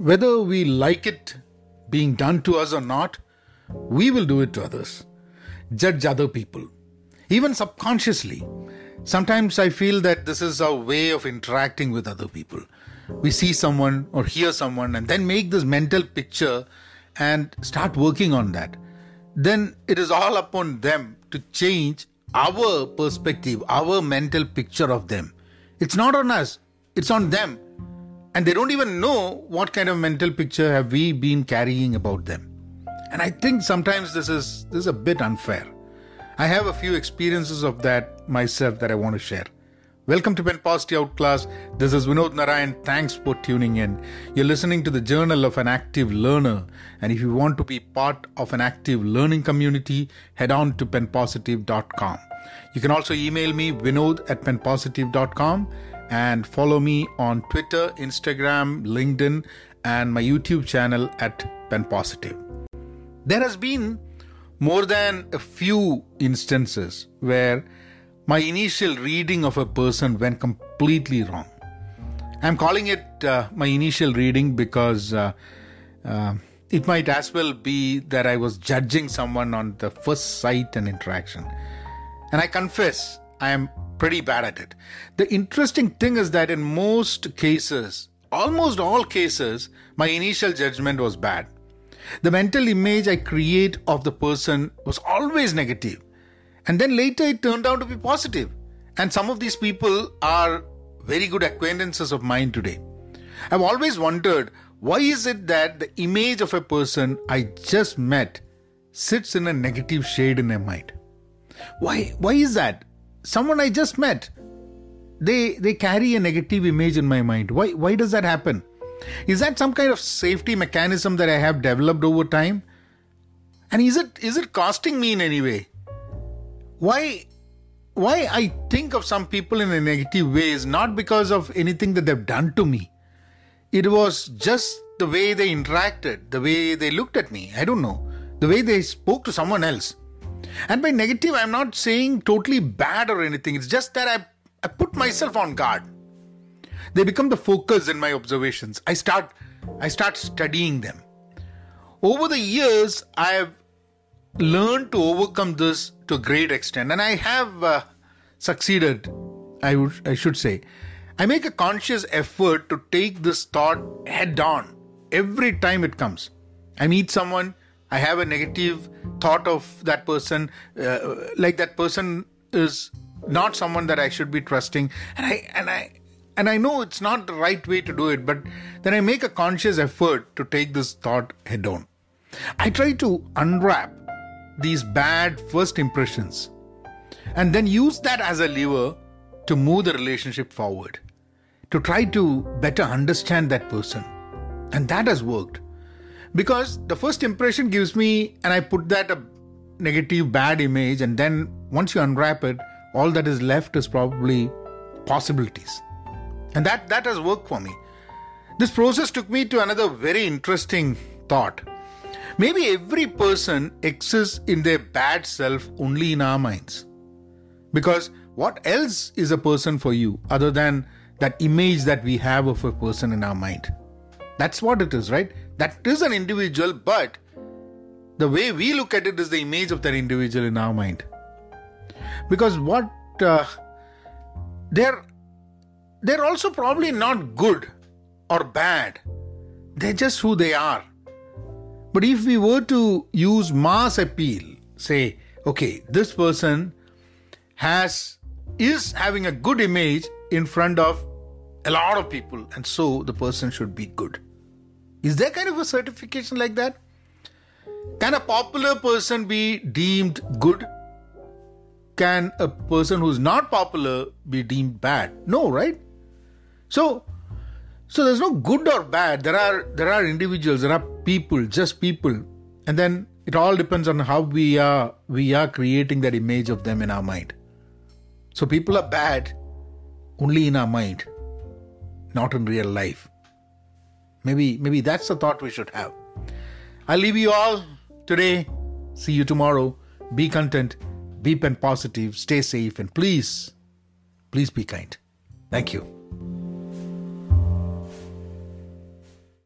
Whether we like it being done to us or not, we will do it to others. Judge other people, even subconsciously. Sometimes I feel that this is our way of interacting with other people. We see someone or hear someone and then make this mental picture and start working on that. Then it is all upon them to change our perspective, our mental picture of them. It's not on us, it's on them. And they don't even know what kind of mental picture have we been carrying about them. And I think sometimes this is this is a bit unfair. I have a few experiences of that myself that I want to share. Welcome to Pen Positive Outclass. This is Vinod Narayan. Thanks for tuning in. You're listening to the Journal of an Active Learner. And if you want to be part of an active learning community, head on to penpositive.com. You can also email me, vinod at penpositive.com, and follow me on Twitter, Instagram, LinkedIn, and my YouTube channel at penpositive. There has been more than a few instances where my initial reading of a person went completely wrong. I'm calling it uh, my initial reading because uh, uh, it might as well be that I was judging someone on the first sight and interaction. And I confess, I am pretty bad at it. The interesting thing is that in most cases, almost all cases, my initial judgment was bad. The mental image I create of the person was always negative. And then later it turned out to be positive. And some of these people are very good acquaintances of mine today. I've always wondered why is it that the image of a person I just met sits in a negative shade in my mind? Why why is that? Someone I just met they they carry a negative image in my mind. Why why does that happen? Is that some kind of safety mechanism that I have developed over time? And is it is it costing me in any way? why why I think of some people in a negative way is not because of anything that they've done to me. It was just the way they interacted, the way they looked at me. I don't know. The way they spoke to someone else. And by negative, I'm not saying totally bad or anything. It's just that I, I put myself on guard. They become the focus in my observations. I start I start studying them. Over the years, I have learned to overcome this to a great extent, and I have uh, succeeded. I would, I should say, I make a conscious effort to take this thought head on every time it comes. I meet someone, I have a negative thought of that person, uh, like that person is not someone that I should be trusting, and I and I and I know it's not the right way to do it, but then I make a conscious effort to take this thought head on. I try to unwrap these bad first impressions and then use that as a lever to move the relationship forward, to try to better understand that person. And that has worked. Because the first impression gives me, and I put that a negative, bad image, and then once you unwrap it, all that is left is probably possibilities. And that, that has worked for me. This process took me to another very interesting thought Maybe every person exists in their bad self only in our minds. Because what else is a person for you other than that image that we have of a person in our mind? That's what it is, right? That is an individual, but the way we look at it is the image of that individual in our mind. Because what uh, they're they're also probably not good or bad. They're just who they are. But if we were to use mass appeal, say, okay, this person has is having a good image in front of a lot of people, and so the person should be good. Is there kind of a certification like that? Can a popular person be deemed good? Can a person who's not popular be deemed bad? No, right? So so there's no good or bad. There are there are individuals, there are people, just people, and then it all depends on how we are we are creating that image of them in our mind. So people are bad only in our mind, not in real life. Maybe maybe that's the thought we should have. I'll leave you all today. See you tomorrow. Be content, be pen positive, stay safe, and please, please be kind. Thank you.